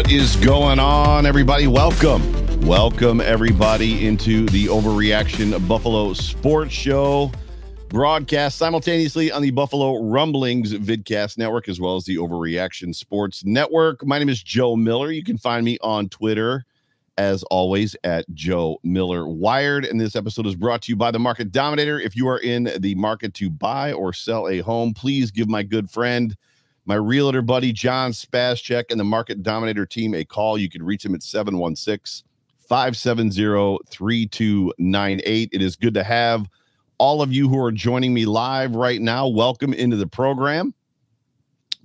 What is going on, everybody? Welcome. Welcome, everybody, into the Overreaction Buffalo Sports Show broadcast simultaneously on the Buffalo Rumblings Vidcast Network as well as the Overreaction Sports Network. My name is Joe Miller. You can find me on Twitter as always at Joe Miller Wired. And this episode is brought to you by the Market Dominator. If you are in the market to buy or sell a home, please give my good friend, my realtor buddy John Spascheck and the Market Dominator team a call. You can reach him at 716 570 3298. It is good to have all of you who are joining me live right now. Welcome into the program.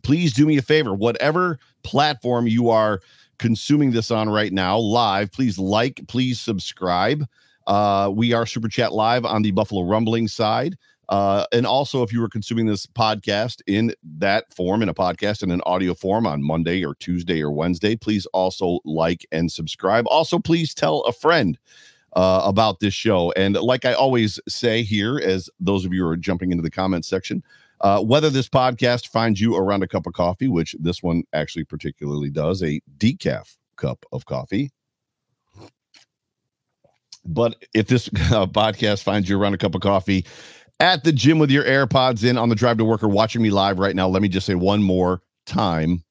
Please do me a favor, whatever platform you are consuming this on right now live, please like, please subscribe. Uh, we are Super Chat Live on the Buffalo Rumbling side. Uh, and also, if you were consuming this podcast in that form, in a podcast in an audio form on Monday or Tuesday or Wednesday, please also like and subscribe. Also, please tell a friend uh, about this show. And like I always say here, as those of you are jumping into the comments section, uh, whether this podcast finds you around a cup of coffee, which this one actually particularly does, a decaf cup of coffee. But if this uh, podcast finds you around a cup of coffee at the gym with your AirPods in on the drive to work or watching me live right now, let me just say one more time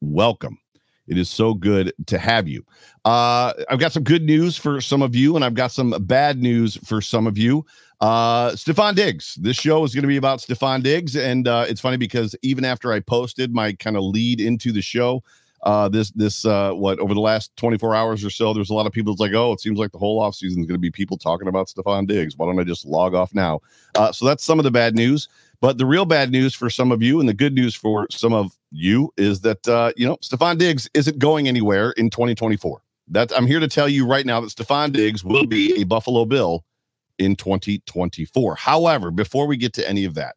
welcome. It is so good to have you. Uh, I've got some good news for some of you, and I've got some bad news for some of you. Uh, Stefon Diggs. This show is going to be about Stefon Diggs, and uh, it's funny because even after I posted my kind of lead into the show, uh, this this uh, what over the last 24 hours or so, there's a lot of people that's like, oh, it seems like the whole offseason is going to be people talking about Stefon Diggs. Why don't I just log off now? Uh, so that's some of the bad news. But the real bad news for some of you, and the good news for some of you, is that uh, you know Stefon Diggs isn't going anywhere in 2024. That I'm here to tell you right now that Stefon Diggs will be a Buffalo Bill in 2024. However, before we get to any of that,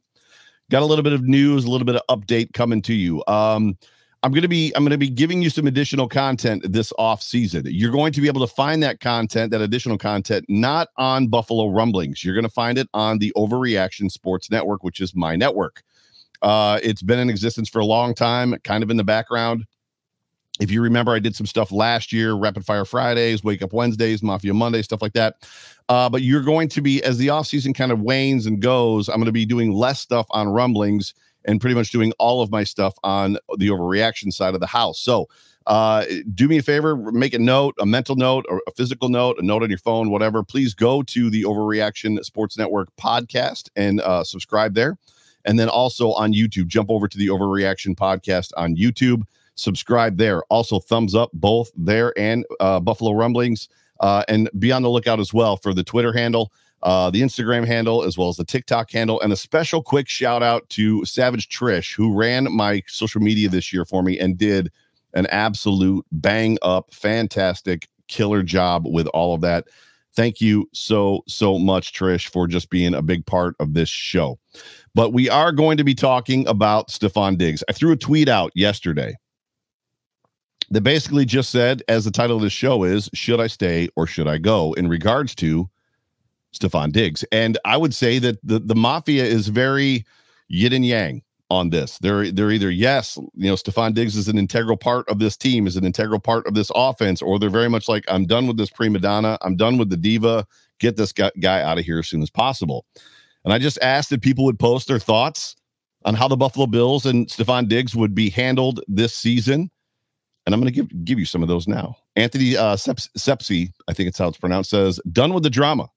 got a little bit of news, a little bit of update coming to you. Um, I'm going to be I'm going to be giving you some additional content this off season. You're going to be able to find that content, that additional content, not on Buffalo Rumblings. You're going to find it on the Overreaction Sports Network, which is my network. Uh, it's been in existence for a long time, kind of in the background. If you remember, I did some stuff last year, Rapid Fire Fridays, Wake Up Wednesdays, Mafia Monday, stuff like that. Uh, but you're going to be, as the off season kind of wanes and goes, I'm going to be doing less stuff on rumblings and pretty much doing all of my stuff on the overreaction side of the house. So uh, do me a favor, make a note, a mental note, or a physical note, a note on your phone, whatever. Please go to the Overreaction Sports Network podcast and uh, subscribe there. And then also on YouTube, jump over to the Overreaction podcast on YouTube, subscribe there. Also, thumbs up both there and uh, Buffalo Rumblings. Uh, and be on the lookout as well for the Twitter handle uh, the Instagram handle, as well as the TikTok handle. And a special quick shout out to Savage Trish, who ran my social media this year for me and did an absolute bang up, fantastic, killer job with all of that. Thank you so, so much, Trish, for just being a big part of this show. But we are going to be talking about Stefon Diggs. I threw a tweet out yesterday that basically just said, as the title of this show is, Should I Stay or Should I Go? in regards to Stefon Diggs. And I would say that the, the mafia is very yin and yang on this. They're they're either yes, you know, Stefon Diggs is an integral part of this team, is an integral part of this offense, or they're very much like, I'm done with this prima donna, I'm done with the diva, get this guy, guy out of here as soon as possible. And I just asked if people would post their thoughts on how the Buffalo Bills and Stefon Diggs would be handled this season. And I'm going to give give you some of those now. Anthony uh, Sepsi, I think it's how it's pronounced, says, done with the drama.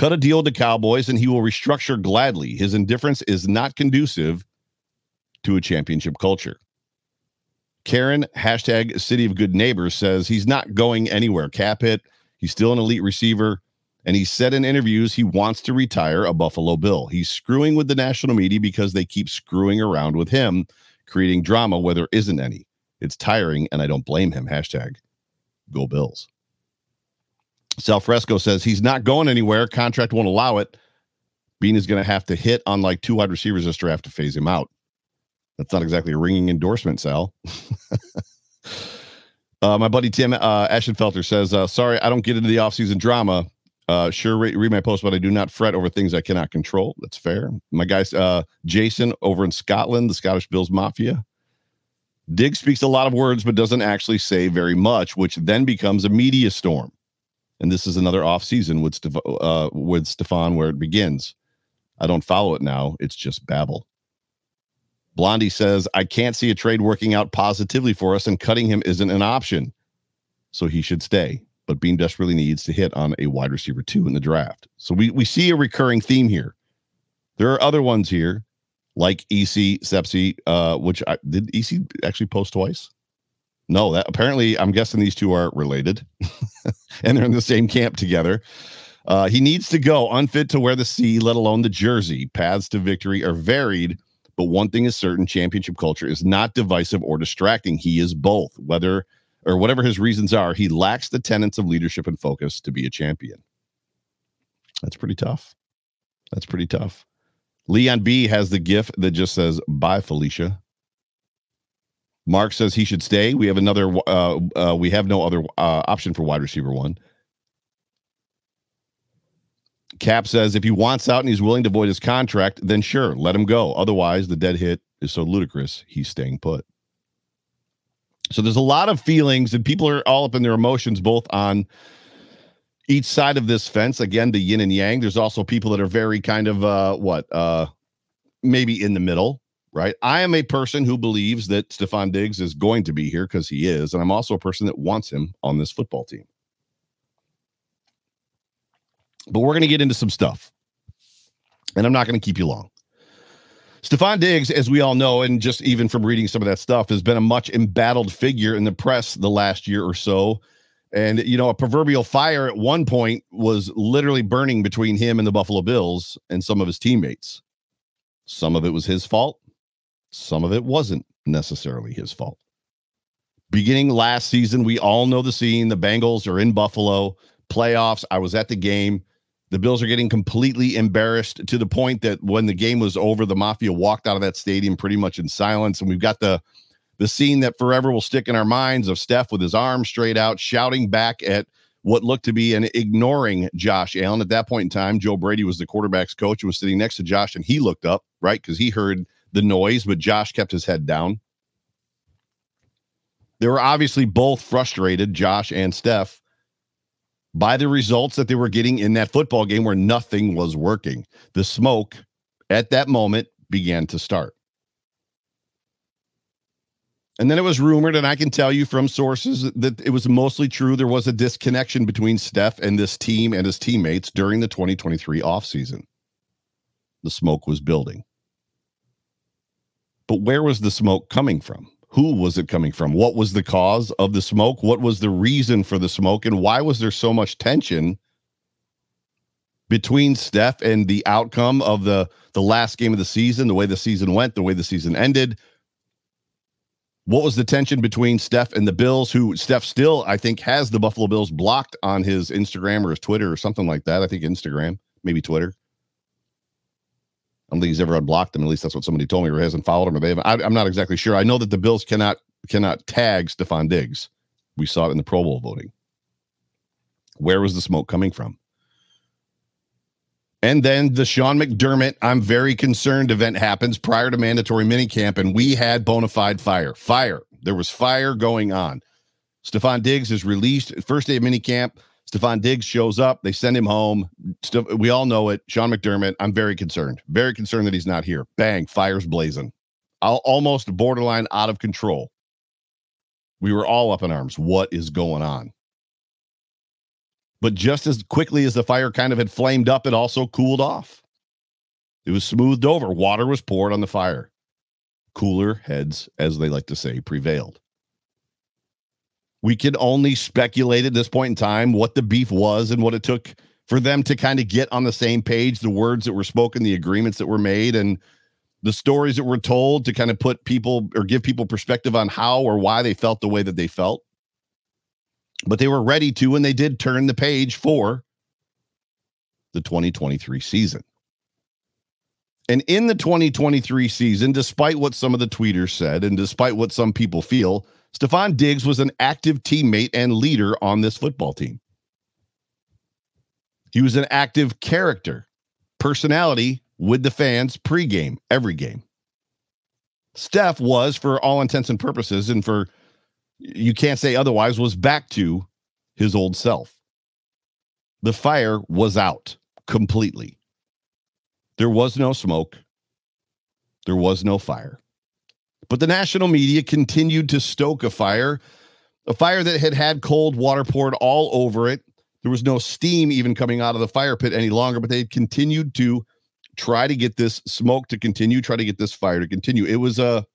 Cut a deal with the Cowboys and he will restructure gladly. His indifference is not conducive to a championship culture. Karen, hashtag city of good neighbors, says he's not going anywhere. Cap hit. He's still an elite receiver. And he said in interviews he wants to retire a Buffalo Bill. He's screwing with the national media because they keep screwing around with him, creating drama where there isn't any. It's tiring, and I don't blame him. Hashtag go Bills. Sal Fresco says he's not going anywhere. Contract won't allow it. Beane is going to have to hit on like two wide receivers this draft to phase him out. That's not exactly a ringing endorsement, Sal. uh, my buddy Tim uh, Ashenfelter says, uh, Sorry, I don't get into the offseason drama. Uh, sure, read, read, my post, but I do not fret over things I cannot control. That's fair. My guys, uh, Jason over in Scotland, the Scottish Bills Mafia. Diggs speaks a lot of words, but doesn't actually say very much, which then becomes a media storm. And this is another off season with, Steph- uh, with Stefon where it begins. I don't follow it now. It's just babble. Blondie says, I can't see a trade working out positively for us, and cutting him isn't an option. So he should stay. But Beane desperately needs to hit on a wide receiver two in the draft. So we, we see a recurring theme here. There are other ones here, like EC Sepsi, uh, which I did EC actually post twice? No, that apparently I'm guessing these two are related and they're in the same camp together. Uh, he needs to go unfit to wear the C, let alone the jersey. Paths to victory are varied, but one thing is certain championship culture is not divisive or distracting. He is both, whether or whatever his reasons are, he lacks the tenets of leadership and focus to be a champion. That's pretty tough. That's pretty tough. Leon B has the gift that just says, Bye, Felicia. Mark says he should stay. We have another, uh, uh, we have no other uh, option for wide receiver one. Cap says if he wants out and he's willing to void his contract, then sure, let him go. Otherwise, the dead hit is so ludicrous, he's staying put. So there's a lot of feelings, and people are all up in their emotions, both on each side of this fence. Again, the yin and yang. There's also people that are very kind of uh what uh maybe in the middle, right? I am a person who believes that Stefon Diggs is going to be here because he is, and I'm also a person that wants him on this football team. But we're going to get into some stuff. And I'm not going to keep you long. Stefon Diggs, as we all know, and just even from reading some of that stuff, has been a much embattled figure in the press the last year or so. And, you know, a proverbial fire at one point was literally burning between him and the Buffalo Bills and some of his teammates. Some of it was his fault, some of it wasn't necessarily his fault. Beginning last season, we all know the scene. The Bengals are in Buffalo, playoffs. I was at the game. The Bills are getting completely embarrassed to the point that when the game was over, the Mafia walked out of that stadium pretty much in silence. And we've got the the scene that forever will stick in our minds of Steph with his arms straight out, shouting back at what looked to be an ignoring Josh Allen. At that point in time, Joe Brady was the quarterback's coach and was sitting next to Josh, and he looked up, right? Because he heard the noise, but Josh kept his head down. They were obviously both frustrated, Josh and Steph, by the results that they were getting in that football game where nothing was working. The smoke at that moment began to start. And then it was rumored, and I can tell you from sources that it was mostly true. There was a disconnection between Steph and this team and his teammates during the 2023 offseason. The smoke was building. But where was the smoke coming from? Who was it coming from? What was the cause of the smoke? What was the reason for the smoke? And why was there so much tension between Steph and the outcome of the, the last game of the season, the way the season went, the way the season ended? What was the tension between Steph and the Bills? Who Steph still, I think, has the Buffalo Bills blocked on his Instagram or his Twitter or something like that. I think Instagram, maybe Twitter. I don't think he's ever unblocked them. At least that's what somebody told me, or hasn't followed him, or they haven't. I, am not exactly sure. I know that the Bills cannot cannot tag Stefon Diggs. We saw it in the Pro Bowl voting. Where was the smoke coming from? And then the Sean McDermott, I'm very concerned event happens prior to mandatory minicamp, and we had bona fide fire. Fire. There was fire going on. Stefon Diggs is released first day of minicamp. Stefon Diggs shows up. They send him home. We all know it. Sean McDermott, I'm very concerned. Very concerned that he's not here. Bang, fires blazing. Almost borderline out of control. We were all up in arms. What is going on? But just as quickly as the fire kind of had flamed up, it also cooled off. It was smoothed over. Water was poured on the fire. Cooler heads, as they like to say, prevailed. We can only speculate at this point in time what the beef was and what it took for them to kind of get on the same page, the words that were spoken, the agreements that were made, and the stories that were told to kind of put people or give people perspective on how or why they felt the way that they felt but they were ready to, and they did turn the page for the 2023 season. And in the 2023 season, despite what some of the tweeters said, and despite what some people feel, Stefon Diggs was an active teammate and leader on this football team. He was an active character, personality with the fans pregame, every game. Steph was, for all intents and purposes, and for you can't say otherwise, was back to his old self. The fire was out completely. There was no smoke. There was no fire. But the national media continued to stoke a fire, a fire that had had cold water poured all over it. There was no steam even coming out of the fire pit any longer, but they continued to try to get this smoke to continue, try to get this fire to continue. It was a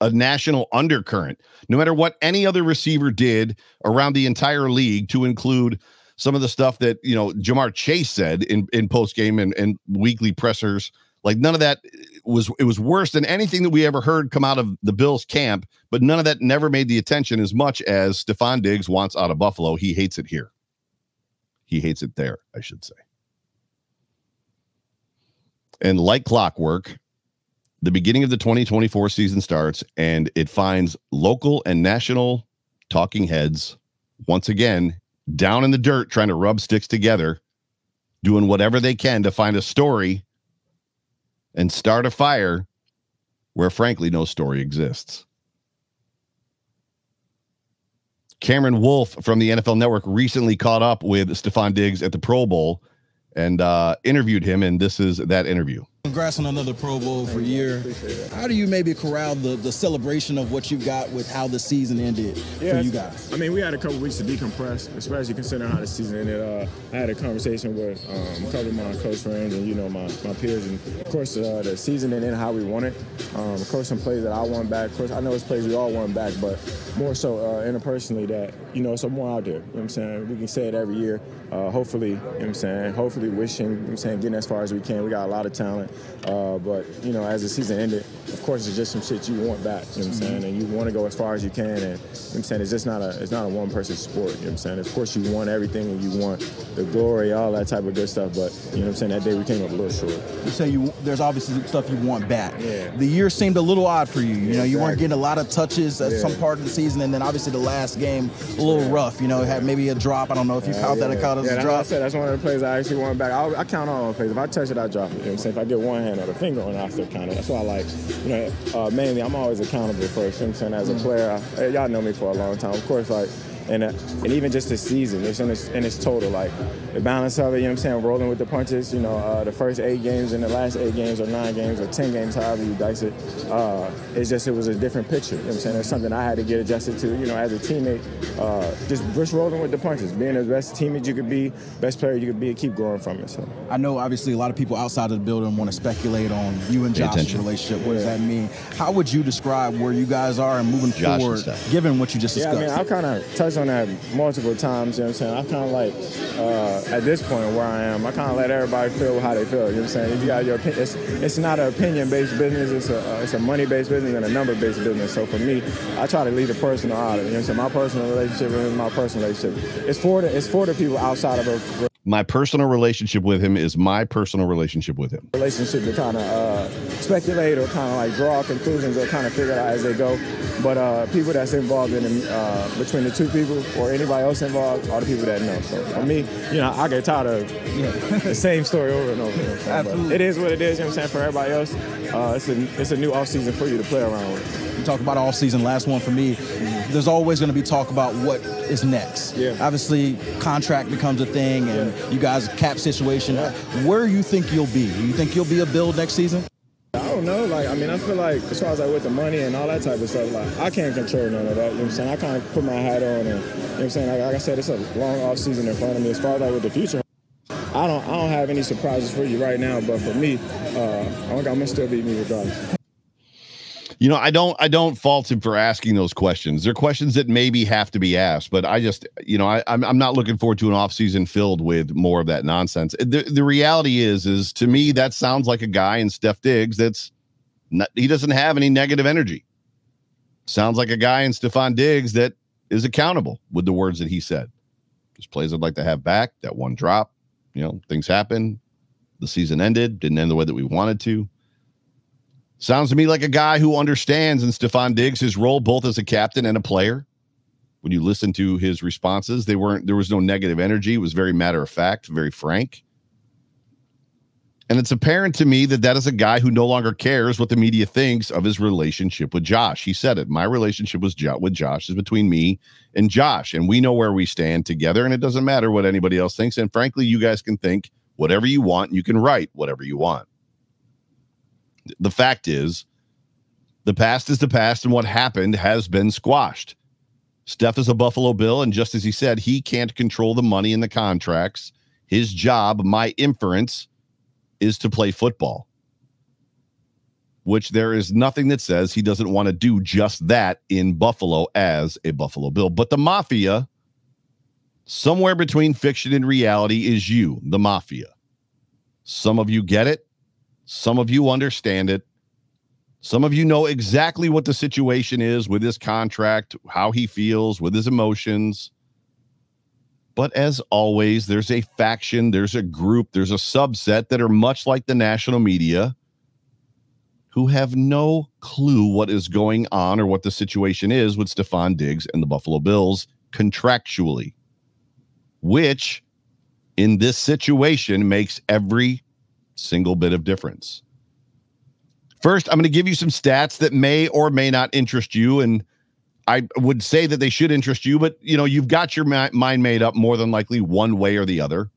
a national undercurrent. No matter what any other receiver did around the entire league, to include some of the stuff that you know Ja'Marr Chase said in in post game and, and weekly pressers, like none of that was it was worse than anything that we ever heard come out of the Bills camp. But none of that never made the attention as much as Stefon Diggs wants out of Buffalo. He hates it here. He hates it there, I should say. And like clockwork, the beginning of the 2024 season starts and it finds local and national talking heads once again down in the dirt trying to rub sticks together, doing whatever they can to find a story and start a fire where, frankly, no story exists. Cameron Wolfe from the NFL Network recently caught up with Stefon Diggs at the Pro Bowl and uh, interviewed him, and this is that interview. Congrats on another Pro Bowl for a year. How do you maybe corral the, the celebration of what you've got with how the season ended yeah, for you guys? I mean, we had a couple weeks to decompress, especially considering how the season ended. Uh, I had a conversation with um, a couple of my close friends and, you know, my, my peers. And, of course, uh, the season ended how we want it. Um, of course, some plays that I won back. Of course, I know it's plays we all won back, but more so uh, interpersonally that, you know, some more out there. You know what I'm saying? We can say it every year. Uh, hopefully, you know what I'm saying? Hopefully wishing, you know I'm saying, getting as far as we can. We got a lot of talent. Uh, but, you know, as the season ended, of course, it's just some shit you want back, you know what I'm saying? Mm-hmm. And you want to go as far as you can. And, you know what I'm saying? It's just not a, it's not a one person sport, you know what I'm saying? Of course, you want everything and you want the glory, all that type of good stuff. But, you know what I'm saying? That day we came up a little short. You say you, there's obviously stuff you want back. Yeah. The year seemed a little odd for you. You yeah, know, you exactly. weren't getting a lot of touches at yeah. some part of the season. And then obviously the last game, a little rough, you know, it had maybe a drop. I don't know if you count that or count as a drop. I said, that's one of the plays I actually want back. I, I count all the plays. If I touch it, I drop it. You know what I'm saying? If I get one hand or the finger on it, I still count it. That's why I like, you know, uh, mainly I'm always accountable first. You know what I'm saying? As a player, I, y'all know me for a long time. Of course, like, and uh, and even just the season, it's in its, in its total, like the balance of it. You know what I'm saying? Rolling with the punches. You know, uh, the first eight games and the last eight games or nine games or ten games, however you dice it. Uh, it's just it was a different picture. You know what I'm saying? It's something I had to get adjusted to. You know, as a teammate, uh, just just rolling with the punches, being the best teammate you could be, best player you could be, and keep growing from it. So I know obviously a lot of people outside of the building want to speculate on you and Josh's relationship. What yeah. does that mean? How would you describe where you guys are and moving Josh forward, given what you just discussed? Yeah, I mean, I kind of touched on that multiple times. You know what I'm saying? I kind of like uh, at this point where I am, I kind of let everybody feel how they feel. You know what I'm saying? If you got your opinion, it's, it's not an opinion-based business. It's a uh, it's a money-based business and a number-based business. So for me, I try to leave the personal out of it. You know what I'm saying? My personal relationship is my personal relationship. It's for the it's for the people outside of a my personal relationship with him is my personal relationship with him. Relationship to kind of uh, speculate or kind of like draw conclusions or kind of figure it out as they go. But uh, people that's involved in uh, between the two people or anybody else involved are the people that know. So for me, you know, I get tired of you know, the same story over and over. Absolutely. It is what it is. You know what I'm saying? For everybody else, uh, it's a it's a new off season for you to play around with. You talk about off season. Last one for me. There's always going to be talk about what is next. Yeah. Obviously, contract becomes a thing, and yeah. you guys cap situation. Yeah. Where you think you'll be? You think you'll be a build next season? I don't know. Like, I mean, I feel like as far as like with the money and all that type of stuff, like I can't control none of that. You know what I'm saying? I kind of put my hat on, and you know what I'm saying. Like, like I said, it's a long off season in front of me. As far as like with the future, I don't, I don't have any surprises for you right now. But for me, uh, I'm gonna still beat me regardless. You know, I don't I don't fault him for asking those questions. They're questions that maybe have to be asked, but I just, you know, I, I'm I'm not looking forward to an offseason filled with more of that nonsense. The the reality is, is to me, that sounds like a guy in Steph Diggs that's not, he doesn't have any negative energy. Sounds like a guy in Stefon Diggs that is accountable with the words that he said. Just plays I'd like to have back. That one drop, you know, things happen. The season ended, didn't end the way that we wanted to. Sounds to me like a guy who understands in Stefon Diggs his role both as a captain and a player. When you listen to his responses, they weren't there was no negative energy. It was very matter of fact, very frank. And it's apparent to me that that is a guy who no longer cares what the media thinks of his relationship with Josh. He said it. My relationship was with Josh is between me and Josh, and we know where we stand together, and it doesn't matter what anybody else thinks. And frankly, you guys can think whatever you want, you can write whatever you want. The fact is, the past is the past, and what happened has been squashed. Steph is a Buffalo Bill, and just as he said, he can't control the money and the contracts. His job, my inference, is to play football, which there is nothing that says he doesn't want to do just that in Buffalo as a Buffalo Bill. But the mafia, somewhere between fiction and reality, is you, the mafia. Some of you get it, some of you understand it. Some of you know exactly what the situation is with his contract, how he feels, with his emotions. But as always, there's a faction, there's a group, there's a subset that are much like the national media who have no clue what is going on or what the situation is with Stefon Diggs and the Buffalo Bills contractually, which in this situation makes every single bit of difference. First, I'm going to give you some stats that may or may not interest you and I would say that they should interest you, but you know, you've got your mind made up more than likely one way or the other.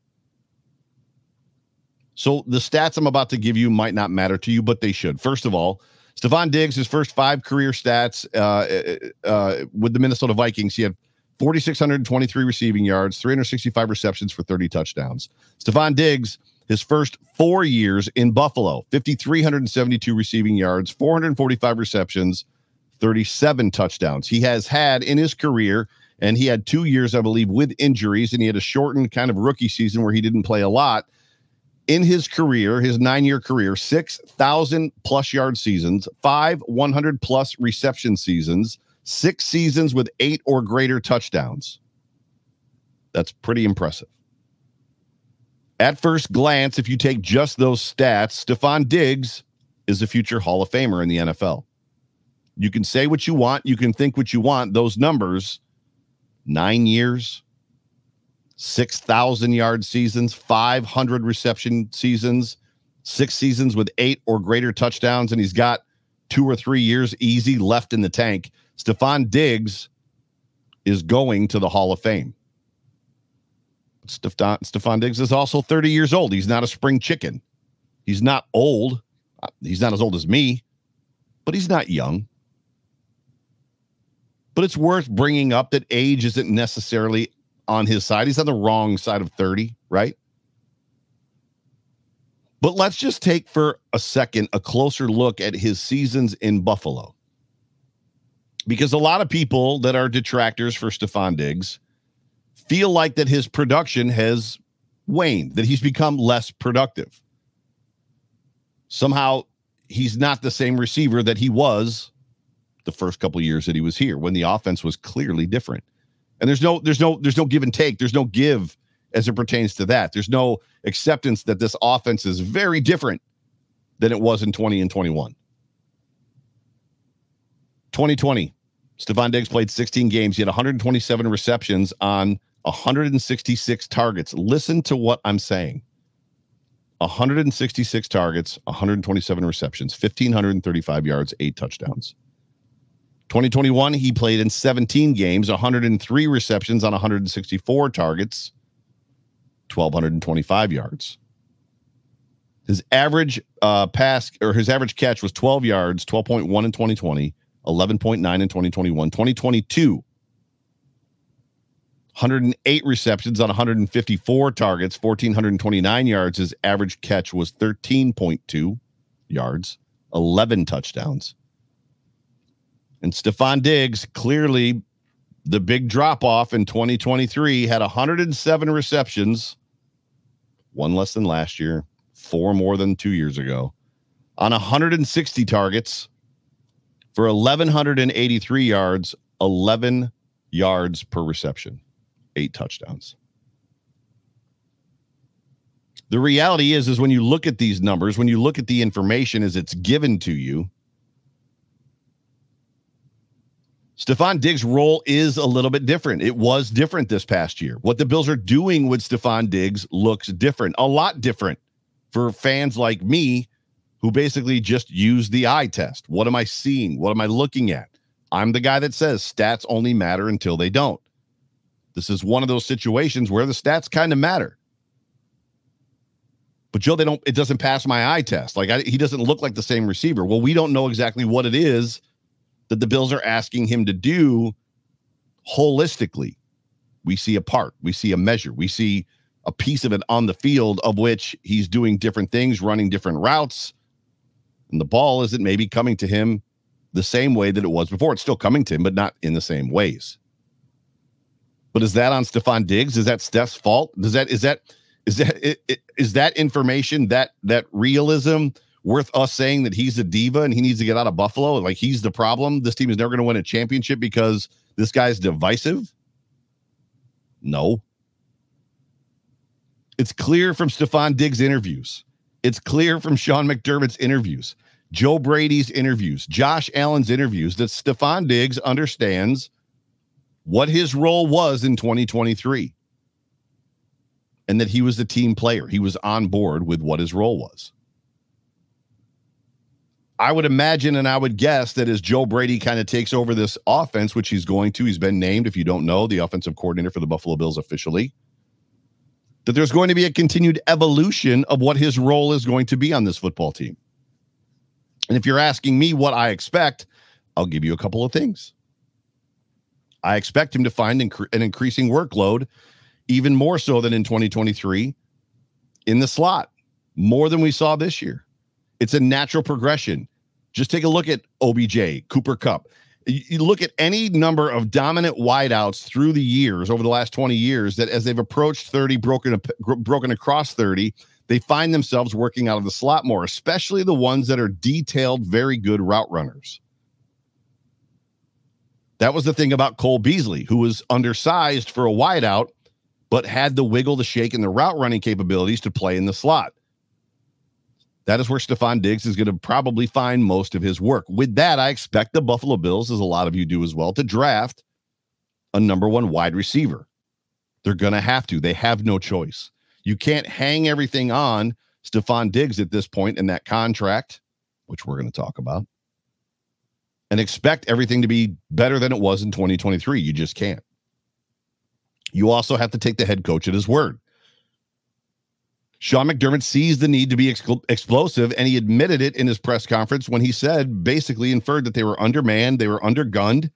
So the stats I'm about to give you might not matter to you, but they should. First of all, Stefon Diggs, his first five career stats uh, uh, uh with the Minnesota Vikings, he had 4,623 receiving yards, 365 receptions for 30 touchdowns. Stefon Diggs, his first four years in Buffalo, 5,372 receiving yards, 445 receptions, 37 touchdowns. He has had in his career, and he had two years, I believe, with injuries, and he had a shortened kind of rookie season where he didn't play a lot. In his career, his nine year career, 6,000 plus yard seasons, five 100 plus reception seasons, six seasons with eight or greater touchdowns. That's pretty impressive. At first glance, if you take just those stats, Stefon Diggs is a future Hall of Famer in the NFL. You can say what you want, you can think what you want. Those numbers, nine years, 6,000 yard seasons, 500 reception seasons, six seasons with eight or greater touchdowns, and he's got two or three years easy left in the tank. Stefon Diggs is going to the Hall of Fame. Stefon, Stefon Diggs is also 30 years old. He's not a spring chicken. He's not old. Uh, he's not as old as me, but he's not young but it's worth bringing up that age isn't necessarily on his side. He's on the wrong side of 30, right? But let's just take for a second a closer look at his seasons in Buffalo. Because a lot of people that are detractors for Stefon Diggs feel like that his production has waned, that he's become less productive. Somehow he's not the same receiver that he was the first couple years that he was here when the offense was clearly different. And there's no there's no there's no give and take. There's no give as it pertains to that. There's no acceptance that this offense is very different than it was in 20 and 21. 2020, Stefon Diggs played 16 games. He had 127 receptions on 166 targets. Listen to what I'm saying. 166 targets, 127 receptions, 1,535 yards, eight touchdowns. 2021, he played in 17 games, 103 receptions on 164 targets, 1,225 yards. His average uh, pass or his average catch was 12 yards, 12.1 in 2020, 11.9 in 2021. 2022, 108 receptions on 154 targets, 1,429 yards. His average catch was 13.2 yards, 11 touchdowns. And Stefon Diggs, clearly the big drop off in 2023, had 107 receptions, one less than last year, four more than two years ago, on 160 targets for 1,183 yards, 11 yards per reception, eight touchdowns. The reality is, is when you look at these numbers, when you look at the information as it's given to you, Stefon Diggs' role is a little bit different. It was different this past year. What the Bills are doing with Stefon Diggs looks different, a lot different for fans like me who basically just use the eye test. What am I seeing? What am I looking at? I'm the guy that says stats only matter until they don't. This is one of those situations where the stats kind of matter. But Joe, they don't. It doesn't pass my eye test. Like I, he doesn't look like the same receiver. Well, we don't know exactly what it is that the Bills are asking him to do holistically. We see a part, we see a measure, we see a piece of it on the field of which he's doing different things, running different routes, and the ball isn't maybe coming to him the same way that it was before. It's still coming to him, but not in the same ways. But is that on Stefon Diggs? Is that Steph's fault? Does that is that is that is that information that that realism worth us saying that he's a diva and he needs to get out of Buffalo? Like he's the problem. This team is never going to win a championship because this guy's divisive. No. It's clear from Stefon Diggs' interviews. It's clear from Sean McDermott's interviews, Joe Brady's interviews, Josh Allen's interviews that Stefon Diggs understands what his role was in 2023 and that he was a team player. He was on board with what his role was. I would imagine and I would guess that as Joe Brady kind of takes over this offense, which he's going to, he's been named, if you don't know, the offensive coordinator for the Buffalo Bills officially, that there's going to be a continued evolution of what his role is going to be on this football team. And if you're asking me what I expect, I'll give you a couple of things. I expect him to find an increasing workload, even more so than in 2023, in the slot, more than we saw this year. It's a natural progression. Just take a look at OBJ, Cooper Kupp. You look at any number of dominant wideouts through the years, over the last 20 years, that as they've approached 30, broken, broken across 30, they find themselves working out of the slot more, especially the ones that are detailed, very good route runners. That was the thing about Cole Beasley, who was undersized for a wideout, but had the wiggle, the shake, and the route running capabilities to play in the slot. That is where Stefon Diggs is going to probably find most of his work. With that, I expect the Buffalo Bills, as a lot of you do as well, to draft a number one wide receiver. They're going to have to. They have no choice. You can't hang everything on Stefon Diggs at this point in that contract, which we're going to talk about, and expect everything to be better than it was in 2023. You just can't. You also have to take the head coach at his word. Sean McDermott sees the need to be ex- explosive, and he admitted it in his press conference when he said, basically inferred that they were undermanned, they were undergunned,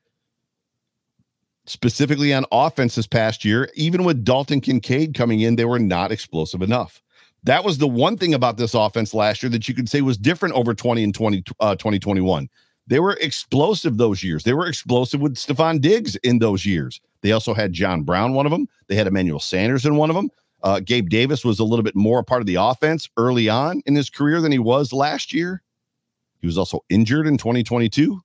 specifically on offense this past year. Even with Dalton Kincaid coming in, they were not explosive enough. That was the one thing about this offense last year that you could say was different over 20 and 20, uh, 2021. They were explosive those years. They were explosive with Stefon Diggs in those years. They also had John Brown, one of them. They had Emmanuel Sanders in one of them. Uh, Gabe Davis was a little bit more a part of the offense early on in his career than he was last year. He was also injured in 2022.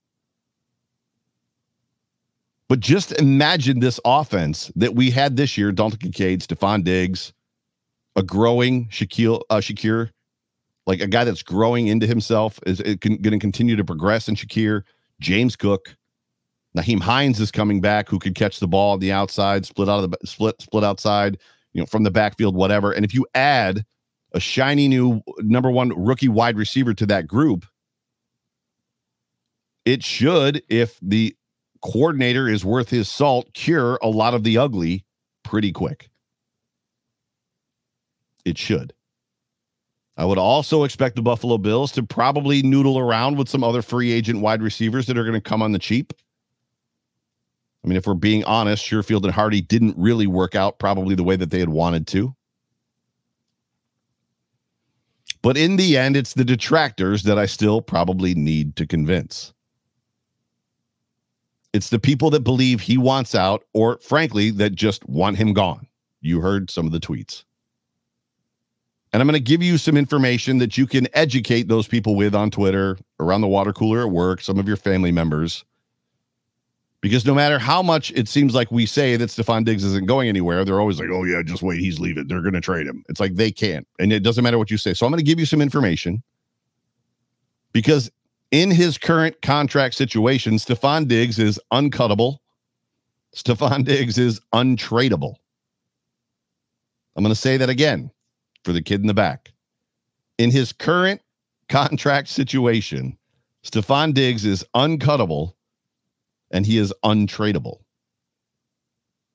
But just imagine this offense that we had this year: Dalton Kincaid, Stefon Diggs, a growing Shaquille uh, Shakir, like a guy that's growing into himself, is going to continue to progress in Shakir. James Cook, Nyheim Hines is coming back, who could catch the ball on the outside, split out of the split split outside you know, from the backfield, whatever. And if you add a shiny new number one rookie wide receiver to that group, it should, if the coordinator is worth his salt, cure a lot of the ugly pretty quick. It should. I would also expect the Buffalo Bills to probably noodle around with some other free agent wide receivers that are going to come on the cheap. I mean, if we're being honest, Sherfield and Harty didn't really work out probably the way that they had wanted to. But in the end, it's the detractors that I still probably need to convince. It's the people that believe he wants out, or frankly, that just want him gone. You heard some of the tweets. And I'm going to give you some information that you can educate those people with on Twitter, around the water cooler at work, some of your family members because no matter how much it seems like we say that Stefon Diggs isn't going anywhere, they're always like, oh, yeah, just wait, he's leaving. They're going to trade him. It's like they can't. And it doesn't matter what you say. So I'm going to give you some information because in his current contract situation, Stefon Diggs is uncuttable. Stefon Diggs is untradeable. I'm going to say that again for the kid in the back. In his current contract situation, Stefon Diggs is uncuttable and he is untradeable.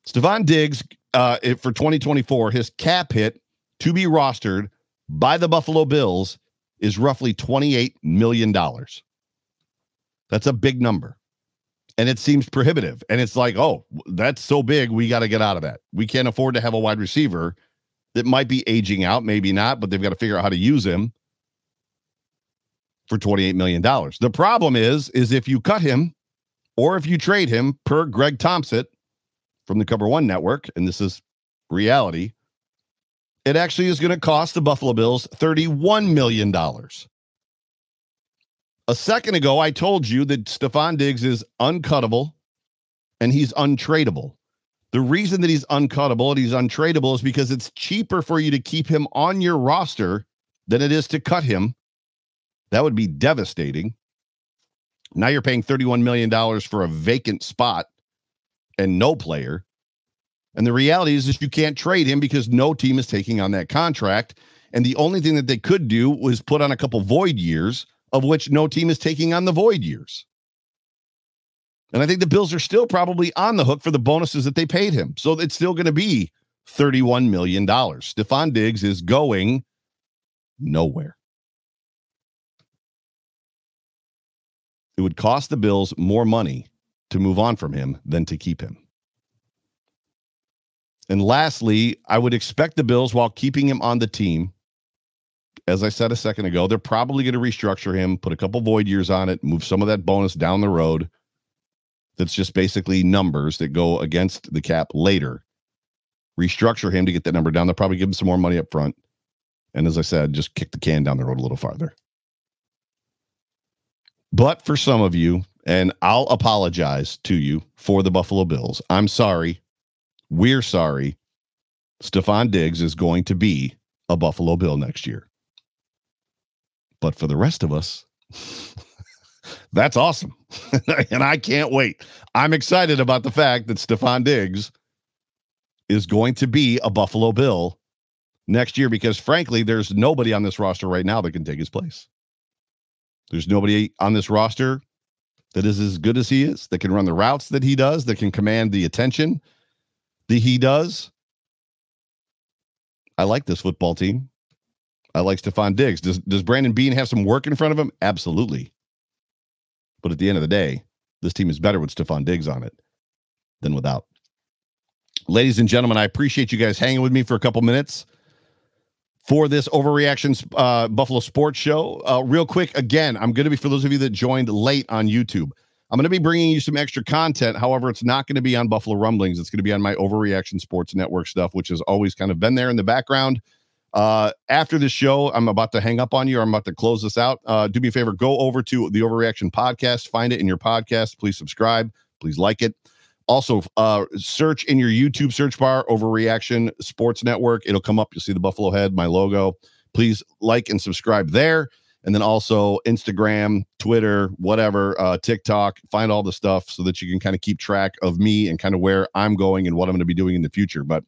Stefon Diggs, uh, for 2024, his cap hit to be rostered by the Buffalo Bills is roughly $28 million. That's a big number. And it seems prohibitive. And it's like, oh, that's so big. We got to get out of that. We can't afford to have a wide receiver that might be aging out, maybe not, but they've got to figure out how to use him for $28 million. The problem is, is if you cut him or if you trade him per Greg Thompson from the Cover One Network, and this is reality, it actually is going to cost the Buffalo Bills $31 million. A second ago, I told you that Stefon Diggs is uncuttable and he's untradeable. The reason that he's uncuttable and he's untradeable is because it's cheaper for you to keep him on your roster than it is to cut him. That would be devastating. Now you're paying $31 million for a vacant spot and no player. And the reality is, is you can't trade him because no team is taking on that contract. And the only thing that they could do was put on a couple void years, of which no team is taking on the void years. And I think the Bills are still probably on the hook for the bonuses that they paid him. So it's still going to be $31 million. Stefon Diggs is going nowhere. It would cost the Bills more money to move on from him than to keep him. And lastly, I would expect the Bills, while keeping him on the team, as I said a second ago, they're probably going to restructure him, put a couple void years on it, move some of that bonus down the road. That's just basically numbers that go against the cap later. Restructure him to get that number down. They'll probably give him some more money up front. And as I said, just kick the can down the road a little farther. But for some of you, and I'll apologize to you for the Buffalo Bills. I'm sorry. We're sorry. Stefon Diggs is going to be a Buffalo Bill next year. But for the rest of us, that's awesome. and I can't wait. I'm excited about the fact that Stefon Diggs is going to be a Buffalo Bill next year because, frankly, there's nobody on this roster right now that can take his place. There's nobody on this roster that is as good as he is, that can run the routes that he does, that can command the attention that he does. I like this football team. I like Stefon Diggs. Does does Brandon Beane have some work in front of him? Absolutely. But at the end of the day, this team is better with Stefon Diggs on it than without. Ladies and gentlemen, I appreciate you guys hanging with me for a couple minutes for this overreactions uh, Buffalo Sports Show. Uh, real quick, again, I'm going to be for those of you that joined late on YouTube. I'm going to be bringing you some extra content. However, it's not going to be on Buffalo Rumblings. It's going to be on my Overreaction Sports Network stuff, which has always kind of been there in the background. Uh, after the show, I'm about to hang up on you. Or I'm about to close this out. Uh, do me a favor, go over to the Overreaction podcast, find it in your podcast. Please subscribe. Please like it. Also, uh, search in your YouTube search bar Overreaction Sports Network. It'll come up. You'll see the Buffalo head, my logo. Please like and subscribe there. And then also Instagram, Twitter, whatever, uh, TikTok, find all the stuff so that you can kind of keep track of me and kind of where I'm going and what I'm going to be doing in the future. But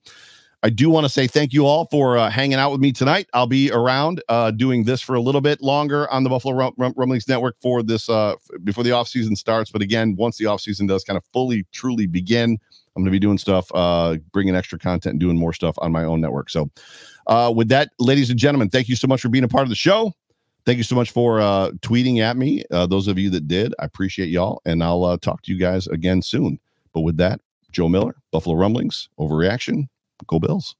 I do want to say thank you all for uh, hanging out with me tonight. I'll be around uh, doing this for a little bit longer on the Buffalo Rum- Rum- Rumblings Network for this uh, before the off season starts. But again, once the off season does kind of fully, truly begin, I'm going to be doing stuff, uh, bringing extra content and doing more stuff on my own network. So, uh, with that, ladies and gentlemen, thank you so much for being a part of the show. Thank you so much for uh, tweeting at me. Uh, those of you that did, I appreciate y'all. And I'll uh, talk to you guys again soon. But with that, Joe Miller, Buffalo Rumblings, Overreaction, Go Bills.